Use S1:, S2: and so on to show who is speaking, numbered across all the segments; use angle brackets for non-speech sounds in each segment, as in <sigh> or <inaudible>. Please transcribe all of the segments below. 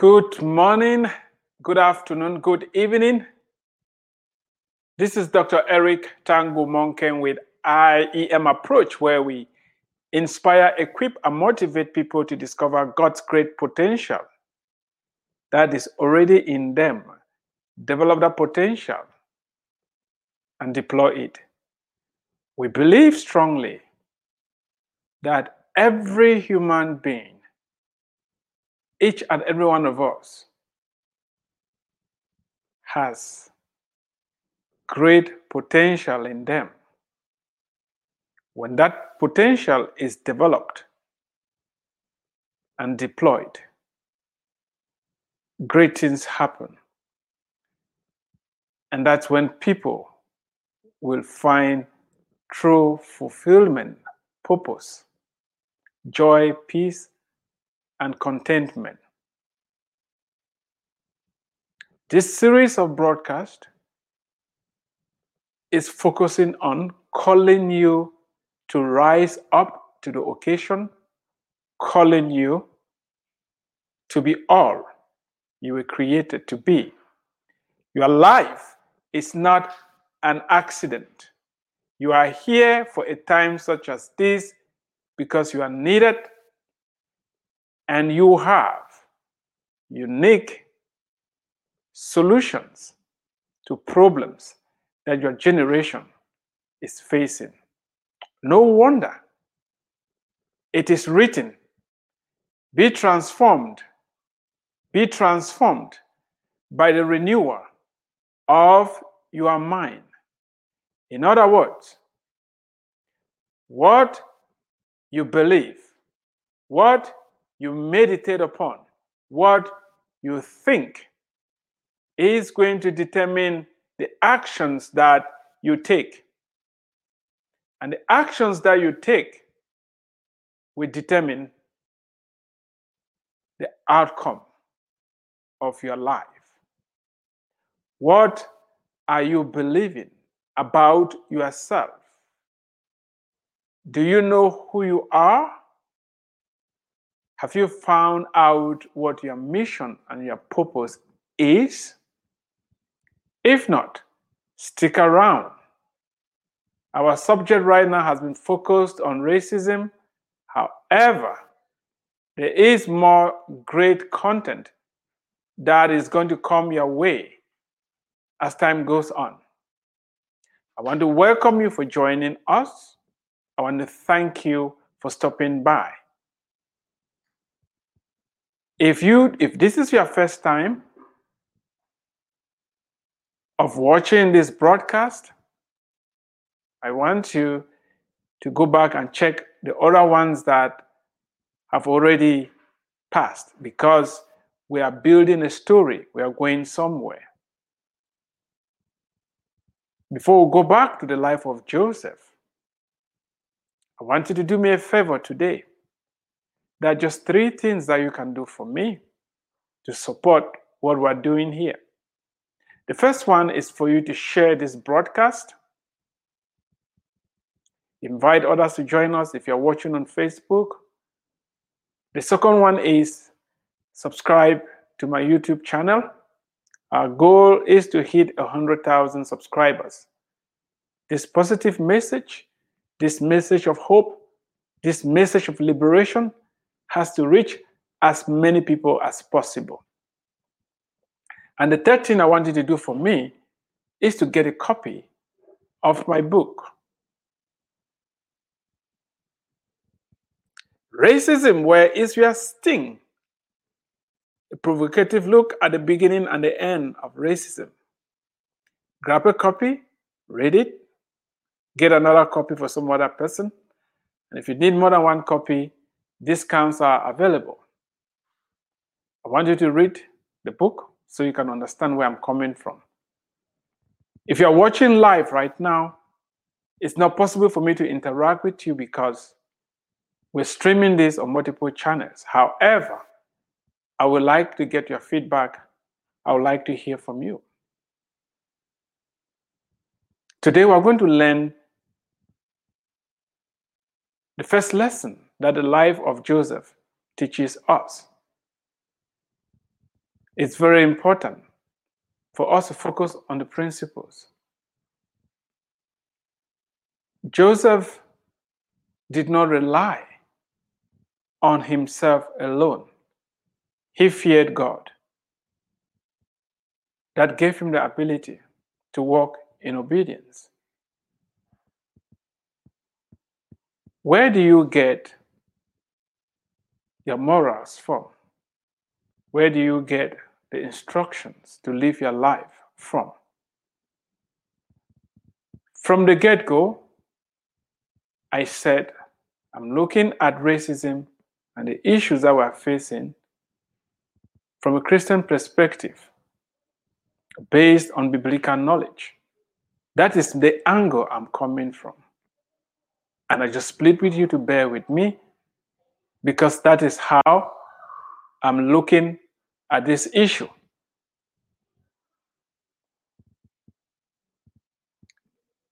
S1: Good morning, good afternoon, good evening. This is Dr. Eric Tangumonkem with IEM Approach, where we inspire, equip, and motivate people to discover God's great potential that is already in them. Develop that potential and deploy it. We believe strongly that every human being, each and every one of us, has great potential in them. When that potential is developed and deployed, great things happen. And that's when people will find true fulfillment, purpose, joy, peace, and contentment. This series of broadcast is focusing on calling you to rise up to the occasion, calling you to be all you were created to be. Your life is not an accident. You are here for a time such as this because you are needed and you have unique solutions to problems that your generation is facing. No wonder it is written be transformed, be transformed by the renewal of your mind. In other words, what you believe, what you meditate upon, what you think is going to determine the actions that you take. And the actions that you take will determine the outcome of your life. What are you believing about yourself? Do you know who you are? Have you found out what your mission and your purpose is? If not, stick around. Our subject right now has been focused on racism. However, there is more great content that is going to come your way as time goes on. I want to welcome you for joining us. I want to thank you for stopping by. If you if this is your first time of watching this broadcast, I want you to go back and check the other ones that have already passed because we are building a story. We are going somewhere. Before we go back to the life of Joseph, I want you to do me a favor today. There are just three things that you can do for me to support what we're doing here. The first one is for you to share this broadcast. Invite others to join us if you're watching on Facebook. The second one is subscribe to my YouTube channel. Our goal is to hit 100,000 subscribers. This positive message, this message of hope, this message of liberation has to reach as many people as possible. And the third thing I want you to do for me is to get a copy of my book. Racism, where is your sting? A provocative look at the beginning and the end of racism. Grab a copy, read it, get another copy for some other person. And if you need more than one copy, discounts are available. I want you to read the book so you can understand where I'm coming from. If you're watching live right now, it's not possible for me to interact with you because we're streaming this on multiple channels. However, I would like to get your feedback. I would like to hear from you. Today, we're going to learn the first lesson that the life of Joseph teaches us. it's very important for us to focus on the principles. Joseph did not rely on himself alone. He feared God. That gave him the ability to walk in obedience. Where do you get your morals from? Where do you get the instructions to live your life from? From the get go, I said, I'm looking at racism and the issues that we're facing from a Christian perspective based on biblical knowledge. That is the angle I'm coming from. And I just plead with you to bear with me because that is how I'm looking at this issue.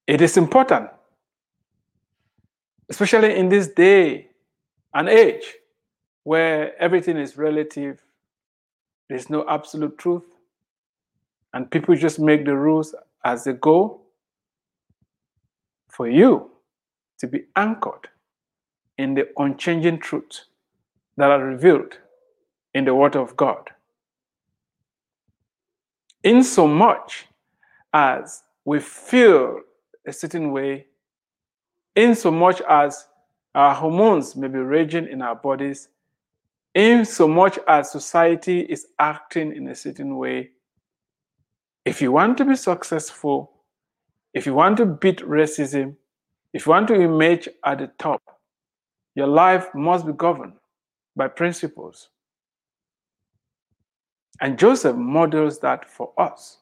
S1: It is important, especially in this day and age where everything is relative, there's no absolute truth, and people just make the rules as they go. For you to be anchored in the unchanging truth that are revealed in the Word of God. In so much as we feel a certain way, in so much as our hormones may be raging in our bodies, in so much as society is acting in a certain way, if you want to be successful, if you want to beat racism, if you want to emerge at the top, your life must be governed by principles. And Joseph models that for us.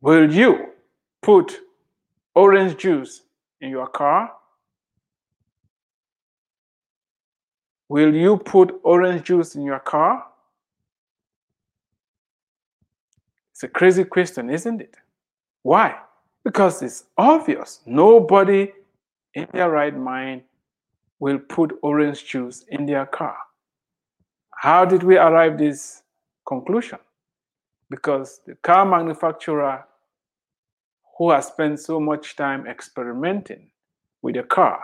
S1: Will you put orange juice in your car? Will you put orange juice in your car? It's a crazy question, isn't it? Why? Because it's obvious. Nobody in their right mind will put orange juice in their car. How did we arrive this conclusion? Because the car manufacturer who has spent so much time experimenting with a car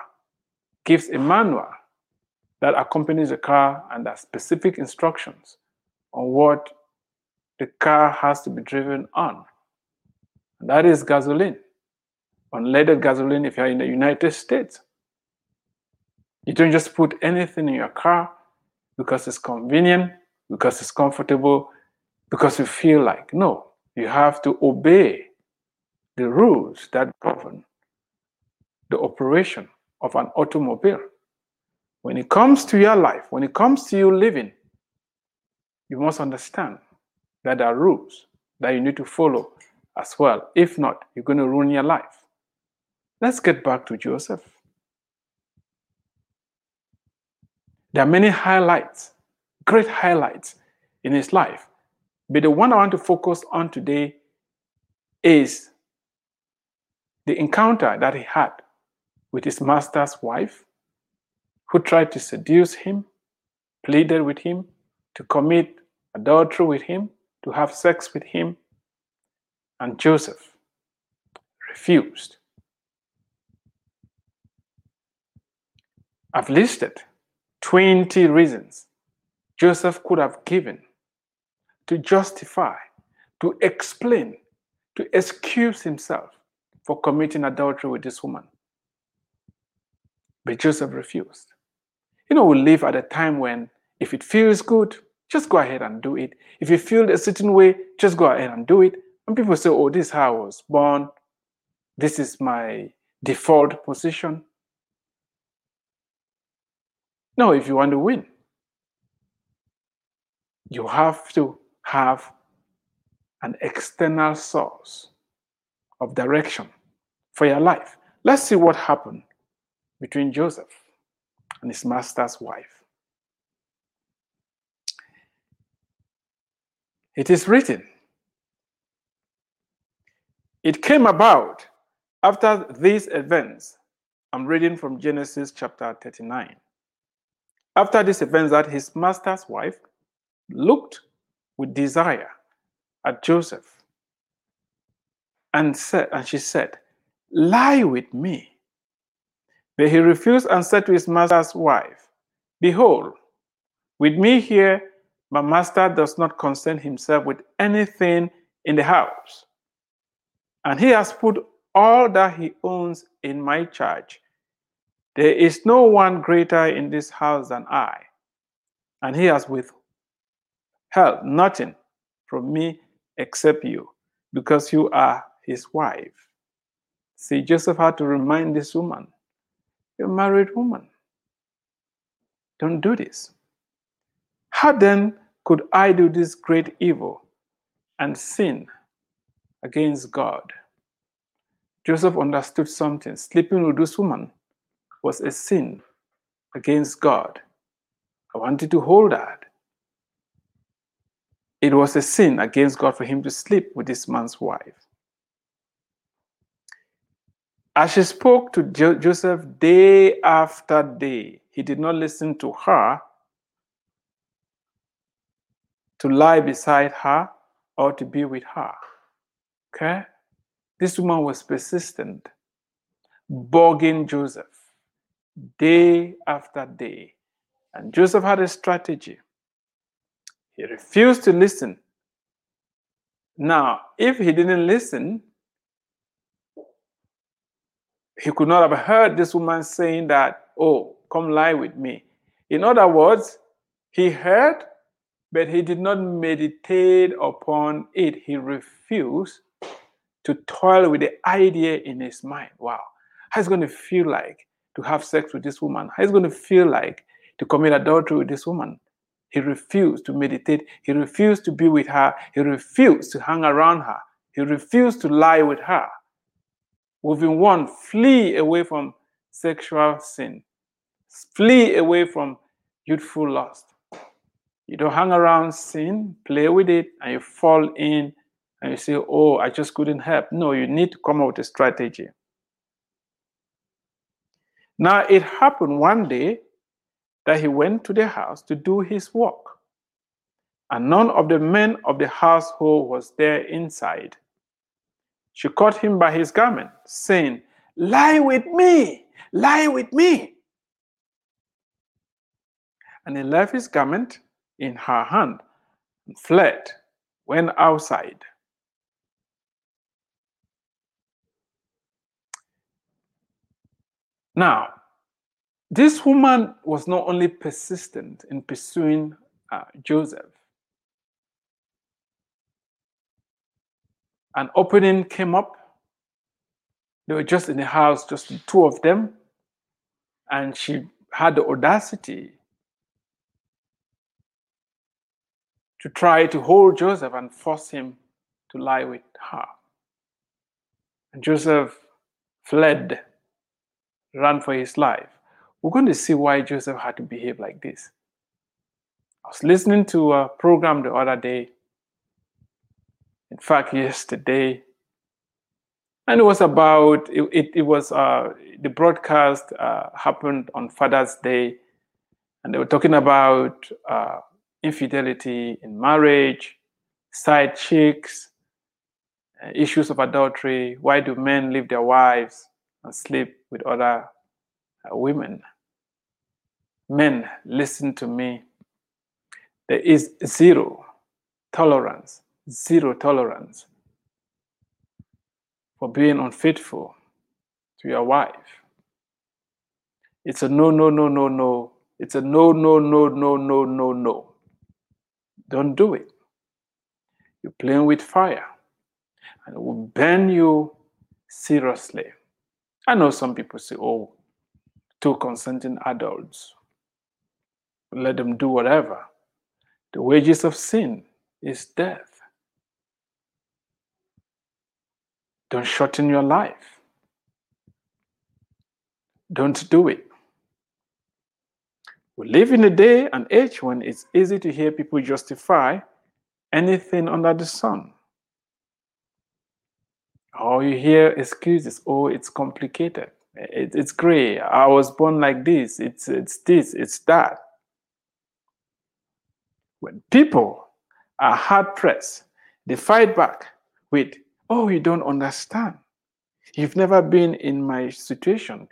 S1: gives a manual that accompanies the car and has specific instructions on what the car has to be driven on. That is gasoline, unleaded gasoline if you're in the United States. You don't just put anything in your car because it's convenient, because it's comfortable, because you feel like. No, you have to obey the rules that govern the operation of an automobile. When it comes to your life, when it comes to you living, you must understand that there are rules that you need to follow as well. If not, you're going to ruin your life. Let's get back to Joseph. There are many highlights, great highlights in his life. But the one I want to focus on today is the encounter that he had with his master's wife, who tried to seduce him, pleaded with him to commit adultery with him, to have sex with him, and Joseph refused. I've listed 20 reasons Joseph could have given to justify, to explain, to excuse himself for committing adultery with this woman. But Joseph refused. You know, we live at a time when if it feels good, just go ahead and do it. If you feel a certain way, just go ahead and do it. And people say, oh, this is how I was born. This is my default position. No, if you want to win, you have to have an external source of direction for your life. Let's see what happened between Joseph and his master's wife. It is written. It came about after these events. I'm reading from Genesis chapter 39. after this event that his master's wife looked with desire at Joseph and said, and she said, Lie with me. But he refused and said to his master's wife, Behold, with me here, my master does not concern himself with anything in the house. And he has put all that he owns in my charge. There is no one greater in this house than I. And he has withheld nothing from me except you, because you are his wife. See, Joseph had to remind this woman, You're a married woman. Don't do this. How then could I do this great evil and sin against God? Joseph understood something. Sleeping with this woman was a sin against God. I wanted to hold that. It was a sin against God for him to sleep with this man's wife. As she spoke to jo- Joseph day after day, he did not listen to her to lie beside her or to be with her. Okay? This woman was persistent, bugging Joseph day after day. And Joseph had a strategy. He refused to listen. Now, if he didn't listen, he could not have heard this woman saying that, Oh, come lie with me. In other words, he heard, but he did not meditate upon it. He refused to toil with the idea in his mind. Wow, how is going to feel like to have sex with this woman? How is going to feel like to commit adultery with this woman? He refused to meditate. He refused to be with her. He refused to hang around her. He refused to lie with her. Moving one, flee away from sexual sin. Flee away from youthful lust. You don't hang around sin, play with it, and you fall in and you say, Oh, I just couldn't help. No, you need to come up with a strategy. Now, it happened one day that he went to the house to do his work, and none of the men of the household was there inside. She caught him by his garment, saying, Lie with me, lie with me. And he left his garment in her hand and fled, went outside. Now, this woman was not only persistent in pursuing uh, Joseph, an opening came up. They were just in the house, just the two of them, and she had the audacity to try to hold Joseph and force him to lie with her. And Joseph fled ran for his life. We're going to see why Joseph had to behave like this. I was listening to a program the other day, in fact, <laughs> yesterday, and it was about it, it, it was uh, the broadcast uh, happened on Father's Day, and they were talking about uh, infidelity in marriage, side chicks, uh, issues of adultery. Why do men leave their wives? And sleep with other uh, women. Men, listen to me. There is zero tolerance, zero tolerance for being unfaithful to your wife. It's a no, no, no, no, no. It's a no, no, no, no, no, no, no. Don't do it. You're playing with fire and it will burn you seriously. I know some people say, oh, two consenting adults, let them do whatever. The wages of sin is death. Don't shorten your life. Don't do it. We live in a day and age when it's easy to hear people justify anything under the sun. Oh, you hear excuses. Oh, it's complicated. It, it's gray. I was born like this. It's it's this. It's that. When people are hard pressed, they fight back with, Oh, you don't understand. You've never been in my situation.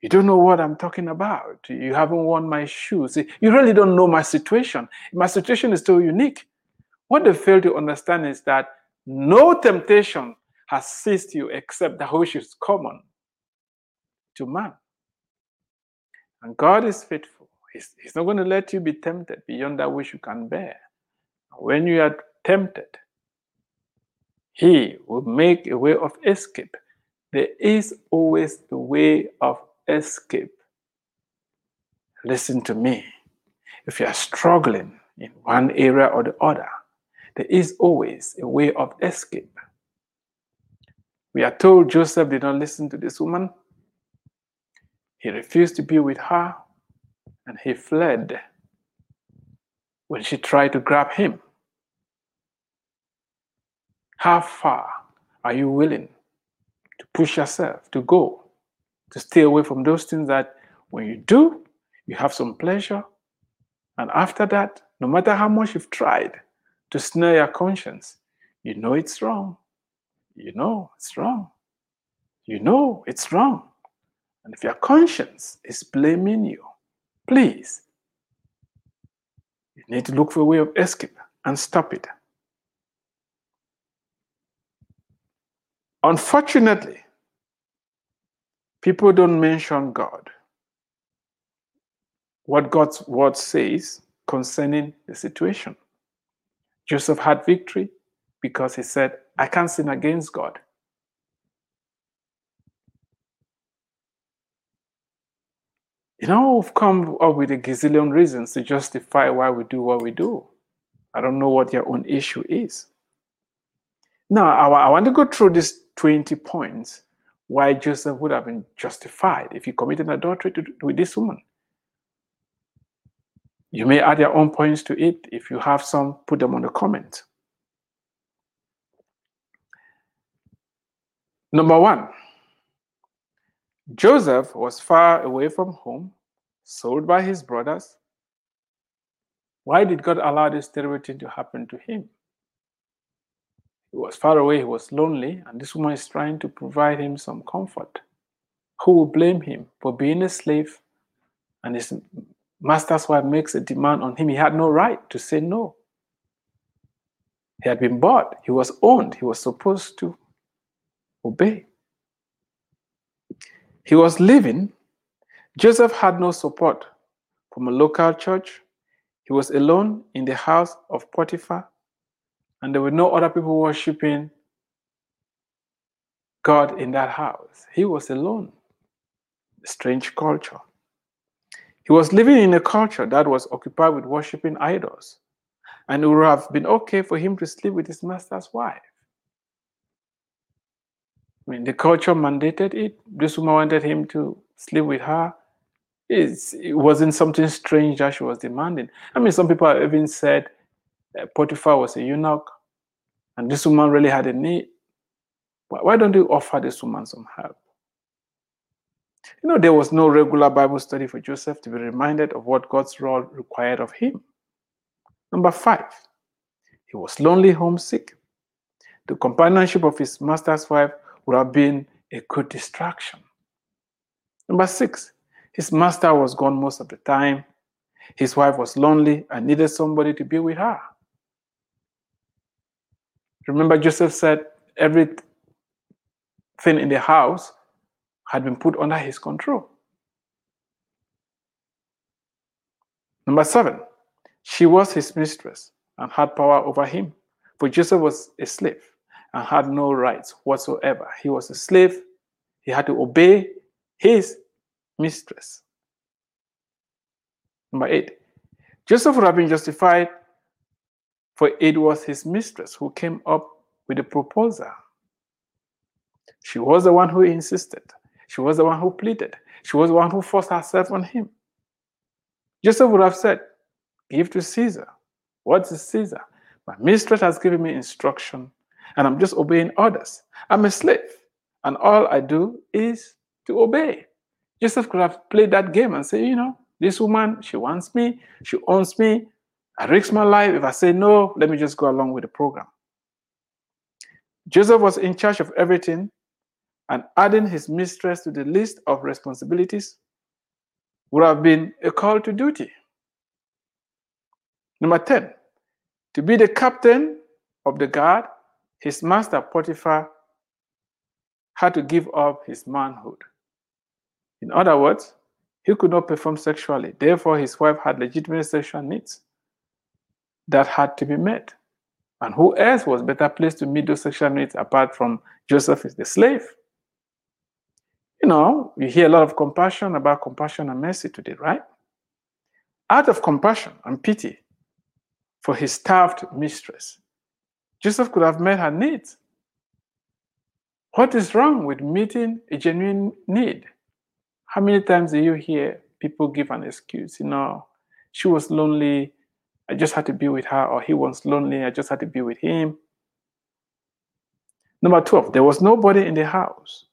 S1: You don't know what I'm talking about. You haven't worn my shoes. You really don't know my situation. My situation is so unique. What they fail to understand is that no temptation seized you except that which is common to man. And God is faithful. He's, he's not going to let you be tempted beyond that which you can bear. When you are tempted, He will make a way of escape. There is always a way of escape. Listen to me. If you are struggling in one area or the other, there is always a way of escape. We are told Joseph did not listen to this woman. He refused to be with her and he fled when she tried to grab him. How far are you willing to push yourself to go, to stay away from those things that when you do, you have some pleasure? And after that, no matter how much you've tried to snare your conscience, you know it's wrong. You know it's wrong. You know it's wrong. And if your conscience is blaming you, please, you need to look for a way of escape and stop it. Unfortunately, people don't mention God. What God's word says concerning the situation. Joseph had victory because he said, I can't sin against God. You know, we've come up with a gazillion reasons to justify why we do what we do. I don't know what your own issue is. Now, I, want to go through these 20 points why Joseph would have been justified if he committed adultery with this woman. You may add your own points to it. If you have some, put them on the comment. Number one, Joseph was far away from home, sold by his brothers. Why did God allow this terrible thing to happen to him? He was far away, he was lonely, and this woman is trying to provide him some comfort. Who will blame him for being a slave and his master's wife makes a demand on him? He had no right to say no. He had been bought, he was owned, he was supposed to obey. He was living. Joseph had no support from a local church. He was alone in the house of Potiphar, and there were no other people worshiping God in that house. He was alone. Strange culture. He was living in a culture that was occupied with worshiping idols, and it would have been okay for him to sleep with his master's wife. I mean, the culture mandated it. This woman wanted him to sleep with her. It's, it wasn't something strange that she was demanding. I mean, some people have even said uh, Potiphar was a eunuch and this woman really had a need. Why, why don't you offer this woman some help? You know, there was no regular Bible study for Joseph to be reminded of what God's role required of him. Number five, he was lonely, homesick. The companionship of his master's wife would have been a good distraction. Number six, his master was gone most of the time. His wife was lonely and needed somebody to be with her. Remember, Joseph said everything in the house had been put under his control. Number seven, she was his mistress and had power over him, for Joseph was a slave and had no rights whatsoever. He was a slave. He had to obey his mistress. Number eight, Joseph would have been justified, for it was his mistress who came up with the proposal. She was the one who insisted. She was the one who pleaded. She was the one who forced herself on him. Joseph would have said, Give to Caesar. What is Caesar? My mistress has given me instruction and I'm just obeying orders. I'm a slave, and all I do is to obey. Joseph could have played that game and say, you know, this woman, she wants me, she owns me, I risk my life. If I say no, let me just go along with the program. Joseph was in charge of everything, and adding his mistress to the list of responsibilities would have been a call to duty. Number 10, to be the captain of the guard, his master Potiphar had to give up his manhood. In other words, he could not perform sexually. Therefore, his wife had legitimate sexual needs that had to be met. And who else was better placed to meet those sexual needs apart from Joseph is the slave? You know, you hear a lot of compassion about compassion and mercy today, right? Out of compassion and pity for his starved mistress, Joseph could have met her needs. What is wrong with meeting a genuine need? How many times do you hear people give an excuse? You know, she was lonely, I just had to be with her, or he was lonely, I just had to be with him. Number 12, there was nobody in the house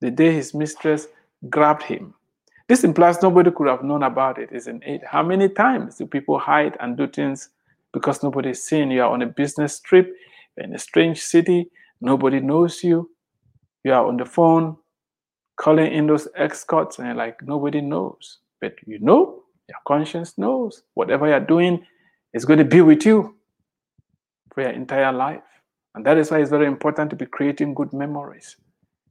S1: the day his mistress grabbed him. This implies nobody could have known about it, isn't it? How many times do people hide and do things because nobody's seen? You are on a business trip in a strange city, nobody knows you. You are on the phone calling in those escorts, and like nobody knows. But you know, your conscience knows whatever you're doing is going to be with you for your entire life. And that is why it's very important to be creating good memories.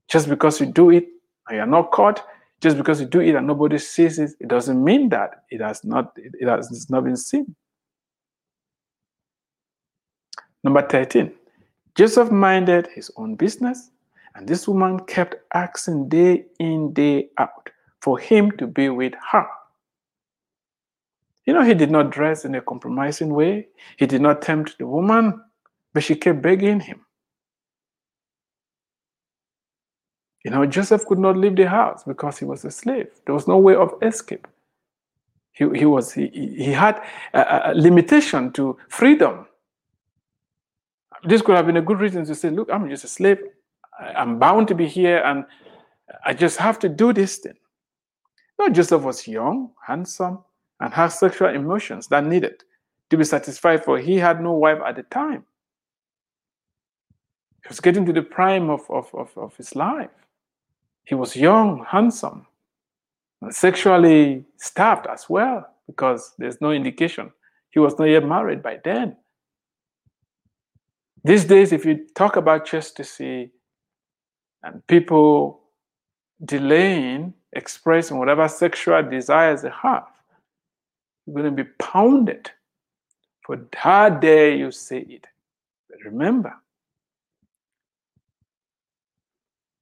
S1: Just because you do it and you're not caught, just because you do it and nobody sees it, it doesn't mean that it has not it has not been seen. Number 13, Joseph minded his own business, and this woman kept asking day in, day out for him to be with her. You know, he did not dress in a compromising way. He did not tempt the woman, but she kept begging him. You know, Joseph could not leave the house because he was a slave. There was no way of escape. He, he was he, he had a, a limitation to freedom. This could have been a good reason to say, look, I'm just a slave. I'm bound to be here and I just have to do this thing. No, Joseph was young, handsome, and had sexual emotions that needed to be satisfied, for he had no wife at the time. He was getting to the prime of, of, of, of his life. He was young, handsome, and sexually starved as well, because there's no indication he was not yet married by then. These days, if you talk about chastity and people delaying expressing whatever sexual desires they have, you're going to be pounded for how dare you say it. But remember,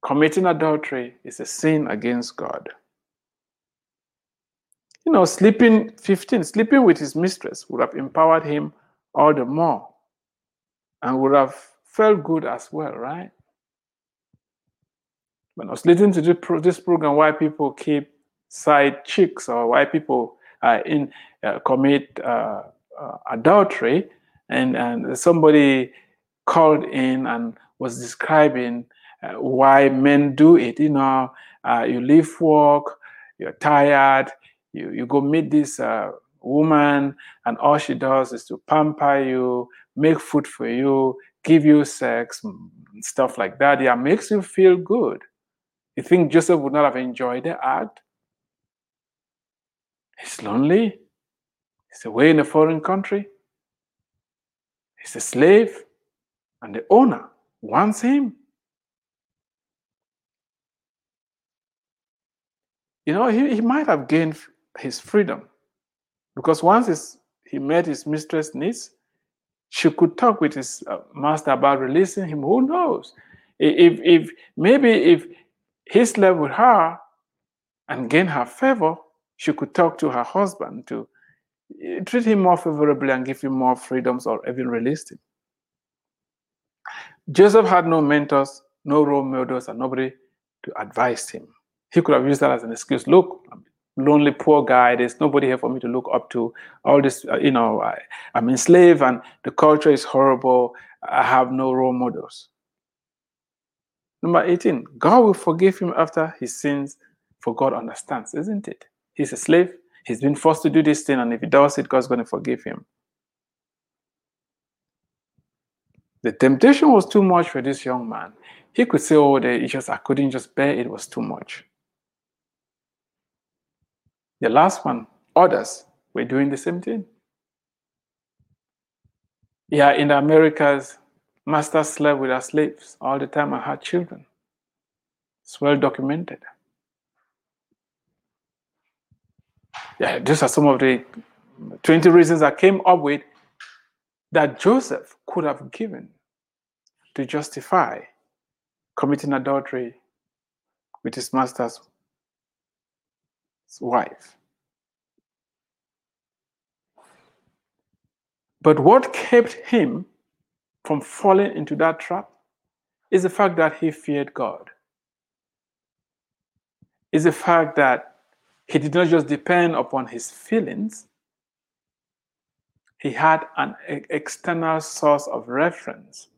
S1: committing adultery is a sin against God. You know, sleeping 15, sleeping with his mistress would have empowered him all the more and would have felt good as well, right? When I was listening to this program, why people keep side chicks or why people uh, in uh, commit uh, uh, adultery, and and somebody called in and was describing uh, why men do it. You know, uh, you leave work, you're tired, you you go meet this woman, and all she does is to pamper you, make food for you, give you sex, mm, stuff like that. Yeah, makes you feel good. You think Joseph would not have enjoyed the act? He's lonely. He's away in a foreign country. He's a slave, and the owner wants him. You know, he, he might have gained his freedom because once his, he met his mistress' needs, she could talk with his uh, master about releasing him. Who knows? If, if maybe if he slept with her and gained her favor, she could talk to her husband to eh, treat him more favorably and give him more freedoms or even release him. Joseph had no mentors, no role models, and nobody to advise him. He could have used that as an excuse. Look, I'm lonely, poor guy. There's nobody here for me to look up to. All this, uh, you know, I, I'm enslaved and the culture is horrible. I have no role models. Number 18, God will forgive him after his sins, for God understands, isn't it? He's a slave. He's been forced to do this thing, and if he does it, God's going to forgive him. The temptation was too much for this young man. He could say, Oh, the, just I couldn't just bear it, it was too much. The last one, others were doing the same thing. Yeah, in the Americas, masters slept with their slaves all the time and had children. It's well documented. Yeah, these are some of the 20 reasons I came up with that Joseph could have given to justify committing adultery with his master's wife. But what kept him from falling into that trap is the fact that he feared God. Is the fact that he did not just depend upon his feelings, he had an external source of reference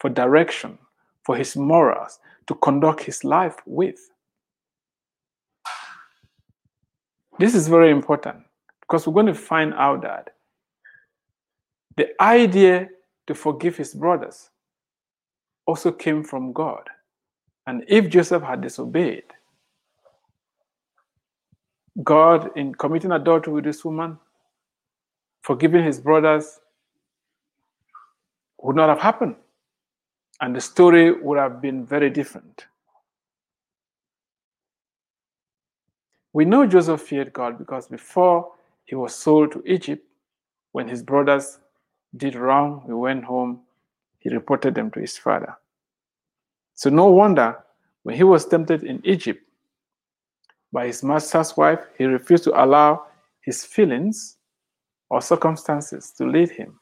S1: for direction, for his morals to conduct his life with. This is very important because we're going to find out that the idea to forgive his brothers also came from God. And if Joseph had disobeyed, God, in committing adultery with this woman, forgiving his brothers, would not have happened. And the story would have been very different. We know Joseph feared God because before he was sold to Egypt, when his brothers did wrong, he went home, he reported them to his father. So, no wonder when he was tempted in Egypt by his master's wife, he refused to allow his feelings or circumstances to lead him.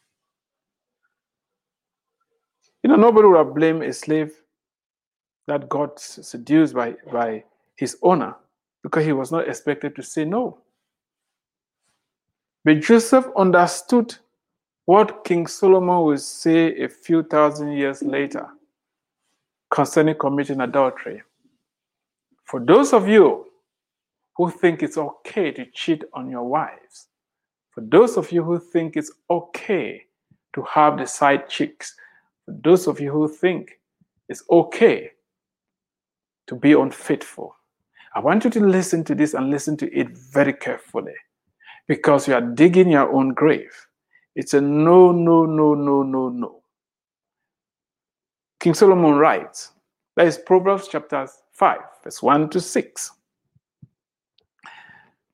S1: You know, nobody would have blamed a slave that got seduced by, by his owner because he was not expected to say no. But Joseph understood what King Solomon would say a few thousand years later concerning committing adultery. For those of you who think it's okay to cheat on your wives, for those of you who think it's okay to have the side chicks, for those of you who think it's okay to be unfaithful, I want you to listen to this and listen to it very carefully because you are digging your own grave. It's a no, no, no, no, no, no. King Solomon writes, that is Proverbs chapter 5, verse 1 to 6.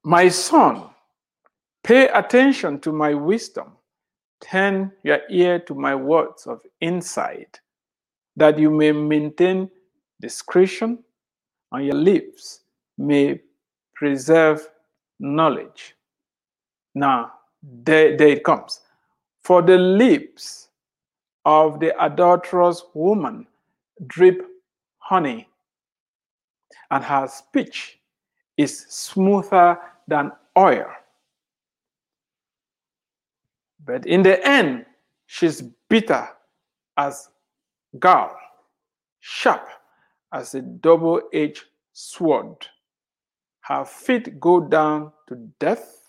S1: My son, Pay attention to my wisdom. Turn your ear to my words of insight, that you may maintain discretion, on your lips may preserve knowledge. Now, there, there it comes. For the lips of the adulterous woman drip honey, and her speech is smoother than oil. But in the end, she's bitter as gall, sharp as a double edged sword. Her feet go down to death,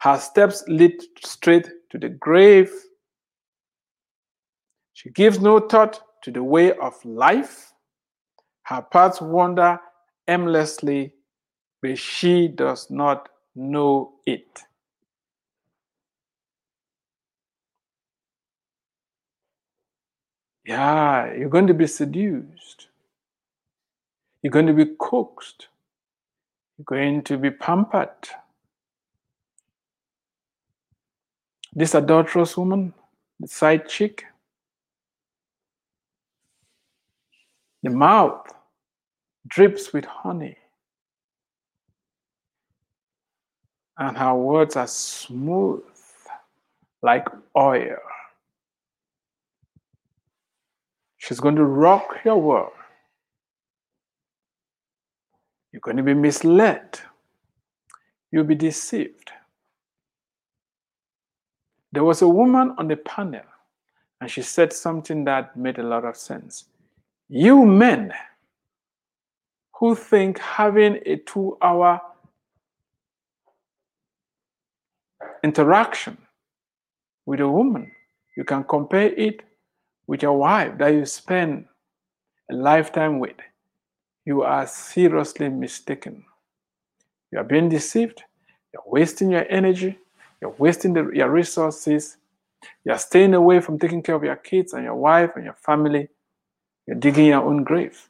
S1: her steps lead straight to the grave. She gives no thought to the way of life. Her paths wander aimlessly, but she does not know it. Yeah, you're going to be seduced. You're going to be coaxed. You're going to be pampered. This adulterous woman, the side chick, the mouth drips with honey, and her words are smooth like oil. She's going to rock your world. You're going to be misled. You'll be deceived. There was a woman on the panel, and she said something that made a lot of sense. You men who think having a two hour interaction with a woman, you can compare it with your wife that you spend a lifetime with, you are seriously mistaken. You are being deceived. You're wasting your energy. You're wasting the, your resources. You're staying away from taking care of your kids and your wife and your family. You're digging your own grave.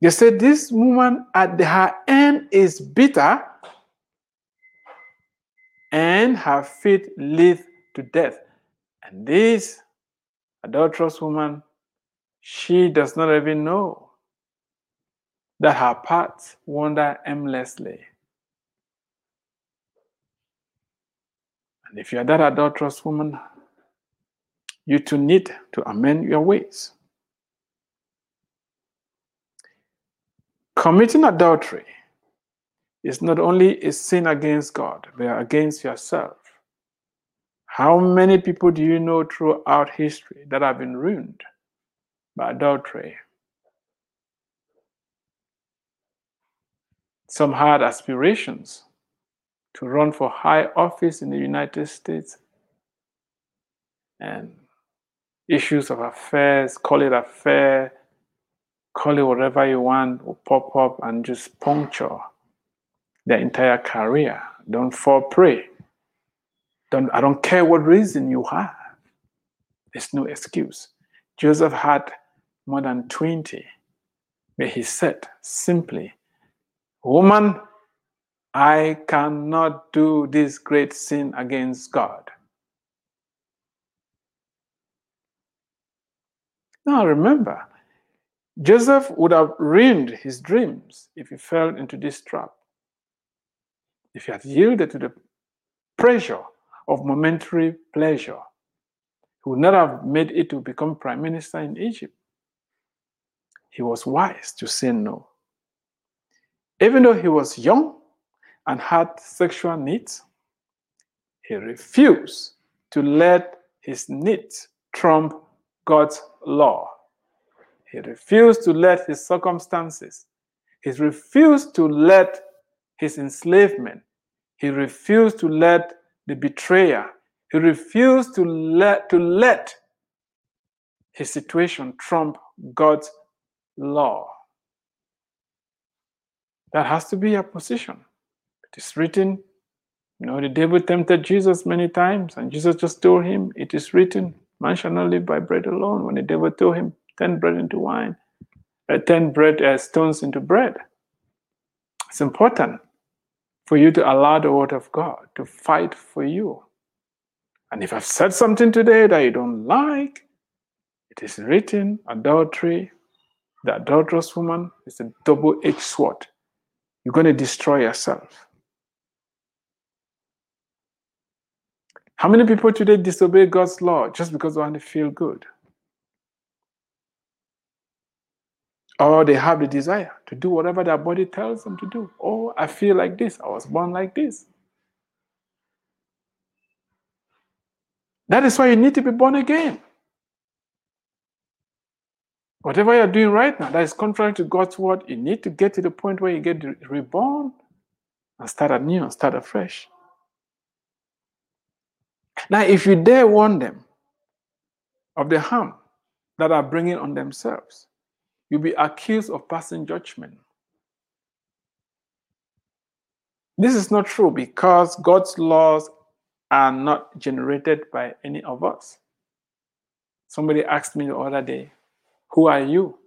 S1: They said this woman at the, her end is bitter and her feet lead to death. And this adulterous woman, she does not even know that her paths wander aimlessly. And if you are that adulterous woman, you too need to amend your ways. Committing adultery is not only a sin against God, but against yourself. How many people do you know throughout history that have been ruined by adultery? Some had aspirations to run for high office in the United States and issues of affairs, call it affair, call it whatever you want, will pop up and just puncture their entire career. Don't fall prey. Don't, I don't care what reason you have. There's no excuse. Joseph had more than 20, but he said simply, Woman, I cannot do this great sin against God. Now remember, Joseph would have ruined his dreams if he fell into this trap. If he had yielded to the pressure of momentary pleasure, he would not have made it to become prime minister in Egypt. He was wise to say no. Even though he was young and had sexual needs, he refused to let his needs trump God's law. He refused to let his circumstances, he refused to let his enslavement, he refused to let the betrayer, he refused to let, to let his situation trump God's law. That has to be your position. It is written, you know, the devil tempted Jesus many times, and Jesus just told him, It is written, man shall not live by bread alone. When the devil told him, turn bread into wine, uh, turn bread uh, stones into bread. It's important for you to allow the word of God to fight for you. And if I've said something today that you don't like, it is written adultery, the adulterous woman is a double edged sword. You're going to destroy yourself. How many people today disobey God's law just because they want to feel good? Or they have the desire to do whatever their body tells them to do. Oh, I feel like this. I was born like this. That is why you need to be born again. Whatever you're doing right now that is contrary to God's word, you need to get to the point where you get reborn and start anew and start afresh. Now, if you dare warn them of the harm that are bringing on themselves, you'll be accused of passing judgment. This is not true because God's laws are not generated by any of us. Somebody asked me the other day, Who are you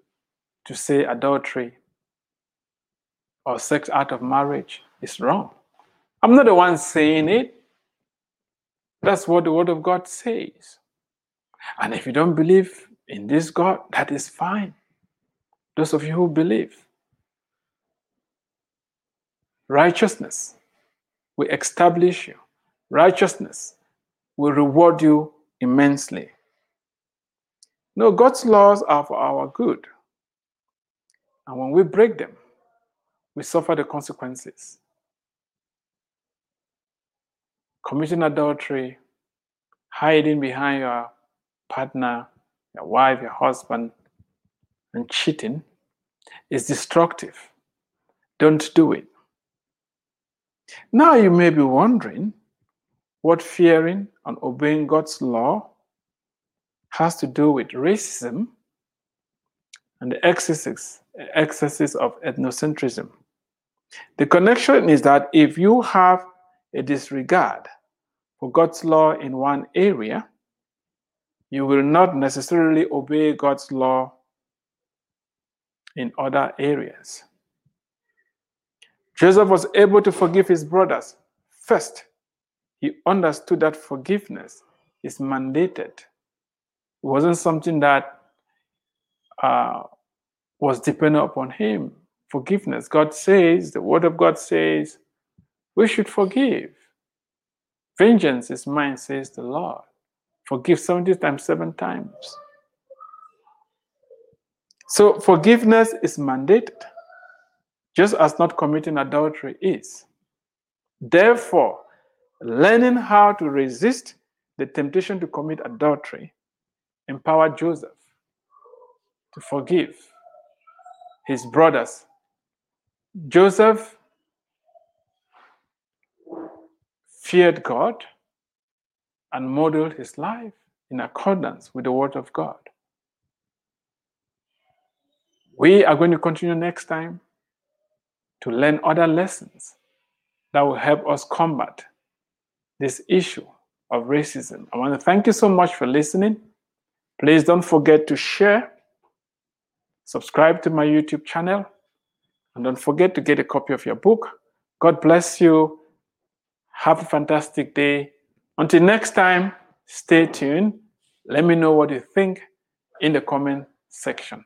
S1: to say adultery or sex out of marriage is wrong? I'm not the one saying it. That's what the Word of God says. And if you don't believe in this God, that is fine. Those of you who believe, righteousness will establish you, righteousness will reward you immensely. No, God's laws are for our good. And when we break them, we suffer the consequences. committing adultery, hiding behind your partner, your wife, your husband, and cheating is destructive. Don't do it. Now you may be wondering what fearing and obeying God's law has to do with racism and the excesses, excesses of ethnocentrism. The connection is that if you have a disregard for God's law in one area, you will not necessarily obey God's law in other areas. Joseph was able to forgive his brothers. First, he understood that forgiveness is mandated. It wasn't something that uh, was dependent upon him. Forgiveness. God says, the word of God says, we should forgive. Vengeance is mine, says the Lord. Forgive 70 times, seven times. So forgiveness is mandated, just as not committing adultery is. Therefore, learning how to resist the temptation to commit adultery empowered Joseph to forgive his brothers. Joseph feared God and modeled his life in accordance with the Word of God. We are going to continue next time to learn other lessons that will help us combat this issue of racism. I want to thank you so much for listening. Please don't forget to share, subscribe to my YouTube channel, and don't forget to get a copy of your book. God bless you. Have a fantastic day. Until next time, stay tuned. Let me know what you think in the comment section.